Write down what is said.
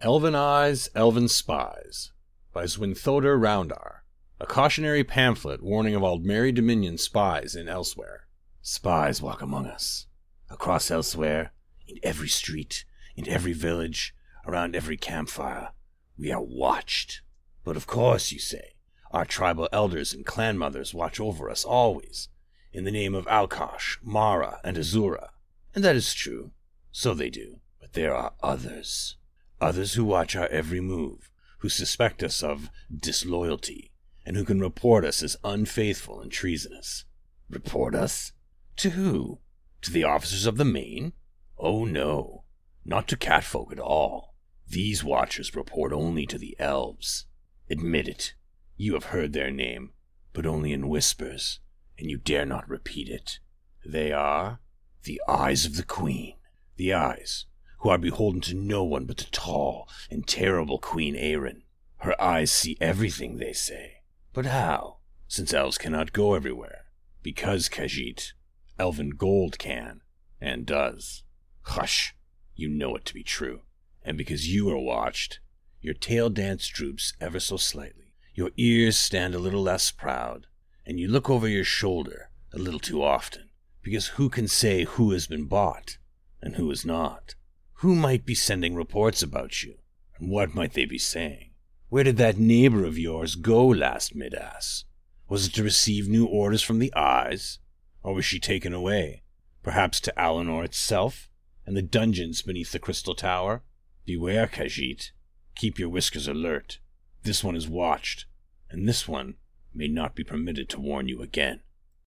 Elven Eyes, Elven Spies by Zwinthodr Roundar. A cautionary pamphlet warning of Aldmeri Dominion spies in Elsweyr. Spies walk among us. Across Elsweyr, in every street, in every village, around every campfire, we are watched. But of course, you say, our tribal elders and clan mothers watch over us always, in the name of Alkosh, Mara, and Azura. And that is true. So they do. But there are others. Others who watch our every move, who suspect us of disloyalty, and who can report us as unfaithful and treasonous. Report us? To who? To the officers of the Mane? Oh no, not to catfolk at all. These watchers report only to the elves. Admit it, you have heard their name, but only in whispers, and you dare not repeat it. They are the eyes of the Queen. The eyes who are beholden to no one but the tall and terrible Queen Ayrenn. Her eyes see everything, they say. But how? Since elves cannot go everywhere. Because, Khajiit, elven gold can, and does. Hush! You know it to be true. And because you are watched, your tail dance droops ever so slightly. Your ears stand a little less proud, and you look over your shoulder a little too often. Because who can say who has been bought and who is not? Who might be sending reports about you? And what might they be saying? Where did that neighbor of yours go last Middas? Was it to receive new orders from the eyes? Or was she taken away? Perhaps to Alinor itself, and the dungeons beneath the crystal tower? Beware, Khajiit. Keep your whiskers alert. This one is watched, and this one may not be permitted to warn you again.